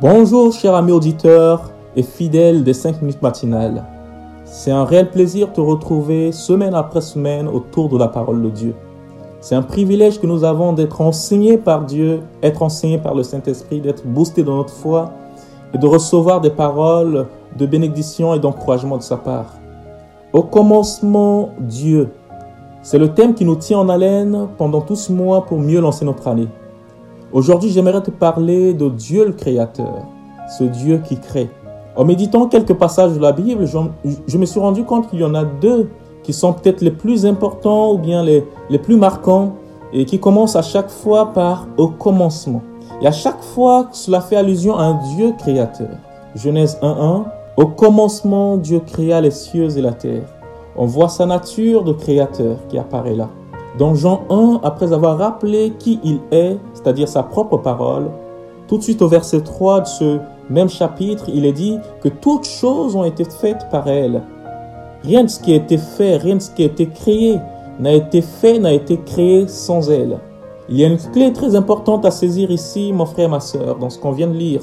Bonjour chers amis auditeurs et fidèles des 5 minutes matinales. C'est un réel plaisir de te retrouver semaine après semaine autour de la parole de Dieu. C'est un privilège que nous avons d'être enseignés par Dieu, être enseignés par le Saint-Esprit, d'être boostés dans notre foi et de recevoir des paroles de bénédiction et d'encouragement de sa part. Au commencement, Dieu. C'est le thème qui nous tient en haleine pendant tout ce mois pour mieux lancer notre année. Aujourd'hui, j'aimerais te parler de Dieu le Créateur, ce Dieu qui crée. En méditant quelques passages de la Bible, je, me suis rendu compte qu'il y en a deux qui sont peut-être les plus importants ou bien les, les plus marquants et qui commencent à chaque fois par au commencement. Et à chaque fois, cela fait allusion à un Dieu créateur. Genèse 1.1, au commencement, Dieu créa les cieux et la terre. On voit sa nature de créateur qui apparaît là. Dans Jean 1, après avoir rappelé qui il est, c'est-à-dire sa propre parole, tout de suite au verset 3 de ce même chapitre, il est dit que toutes choses ont été faites par elle. Rien de ce qui a été fait, rien de ce qui a été créé n'a été fait, n'a été créé sans elle. Il y a une clé très importante à saisir ici, mon frère ma soeur, dans ce qu'on vient de lire.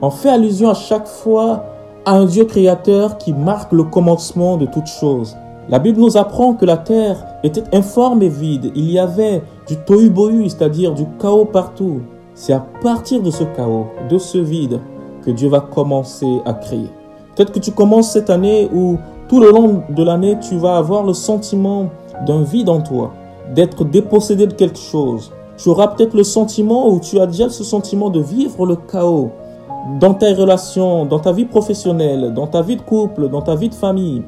On fait allusion à chaque fois à un Dieu créateur qui marque le commencement de toutes choses. La Bible nous apprend que la terre était informe et vide. Il y avait du tohu-bohu, c'est-à-dire du chaos partout. C'est à partir de ce chaos, de ce vide, que Dieu va commencer à créer. Peut-être que tu commences cette année où tout le long de l'année, tu vas avoir le sentiment d'un vide en toi, d'être dépossédé de quelque chose. Tu auras peut-être le sentiment ou tu as déjà ce sentiment de vivre le chaos dans tes relations, dans ta vie professionnelle, dans ta vie de couple, dans ta vie de famille.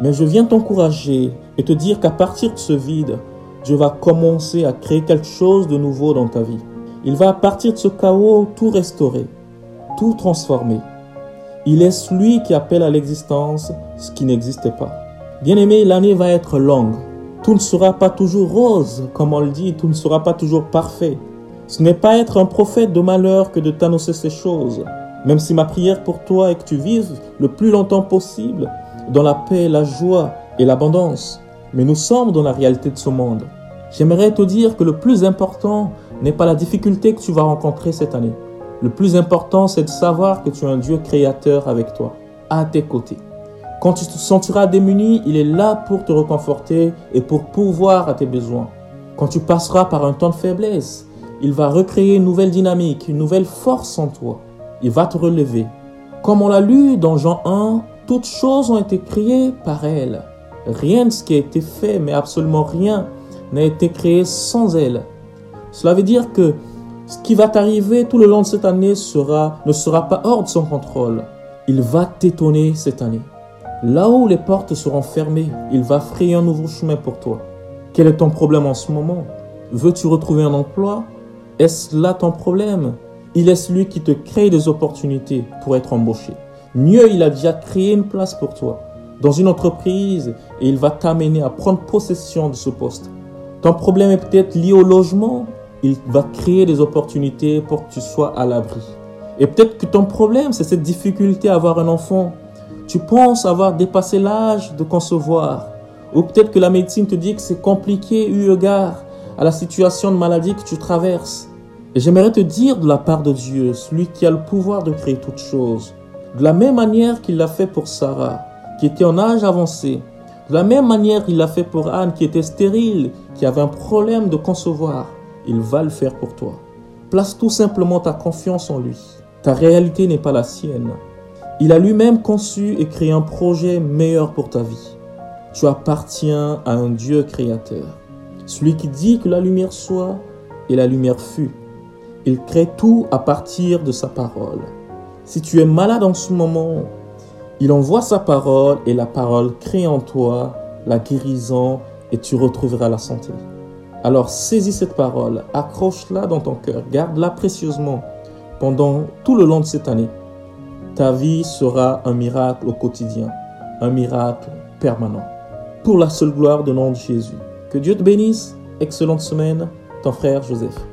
Mais je viens t'encourager et te dire qu'à partir de ce vide, Dieu va commencer à créer quelque chose de nouveau dans ta vie. Il va à partir de ce chaos tout restaurer, tout transformer. Il est celui qui appelle à l'existence ce qui n'existait pas. Bien-aimé, l'année va être longue. Tout ne sera pas toujours rose, comme on le dit, tout ne sera pas toujours parfait. Ce n'est pas être un prophète de malheur que de t'annoncer ces choses. Même si ma prière pour toi est que tu vives le plus longtemps possible dans la paix, la joie et l'abondance. Mais nous sommes dans la réalité de ce monde. J'aimerais te dire que le plus important n'est pas la difficulté que tu vas rencontrer cette année. Le plus important, c'est de savoir que tu as un Dieu créateur avec toi, à tes côtés. Quand tu te sentiras démuni, il est là pour te reconforter et pour pouvoir à tes besoins. Quand tu passeras par un temps de faiblesse, il va recréer une nouvelle dynamique, une nouvelle force en toi. Il va te relever. Comme on l'a lu dans Jean 1, toutes choses ont été créées par elle. Rien de ce qui a été fait, mais absolument rien, n'a été créé sans elle. Cela veut dire que ce qui va t'arriver tout le long de cette année ne sera pas hors de son contrôle. Il va t'étonner cette année. Là où les portes seront fermées, il va frayer un nouveau chemin pour toi. Quel est ton problème en ce moment? Veux-tu retrouver un emploi? Est-ce là ton problème? Il est celui qui te crée des opportunités pour être embauché. Mieux, il a déjà créé une place pour toi dans une entreprise et il va t'amener à prendre possession de ce poste. Ton problème est peut-être lié au logement, il va créer des opportunités pour que tu sois à l'abri. Et peut-être que ton problème, c'est cette difficulté à avoir un enfant. Tu penses avoir dépassé l'âge de concevoir. Ou peut-être que la médecine te dit que c'est compliqué eu égard à la situation de maladie que tu traverses. Et j'aimerais te dire de la part de Dieu, celui qui a le pouvoir de créer toutes choses, de la même manière qu'il l'a fait pour Sarah, qui était en âge avancé. De la même manière qu'il l'a fait pour Anne, qui était stérile, qui avait un problème de concevoir. Il va le faire pour toi. Place tout simplement ta confiance en lui. Ta réalité n'est pas la sienne. Il a lui-même conçu et créé un projet meilleur pour ta vie. Tu appartiens à un Dieu créateur. Celui qui dit que la lumière soit et la lumière fut. Il crée tout à partir de sa parole. Si tu es malade en ce moment, il envoie sa parole et la parole crée en toi la guérison et tu retrouveras la santé. Alors saisis cette parole, accroche-la dans ton cœur, garde-la précieusement pendant tout le long de cette année. Ta vie sera un miracle au quotidien, un miracle permanent. Pour la seule gloire de nom de Jésus. Que Dieu te bénisse. Excellente semaine. Ton frère Joseph.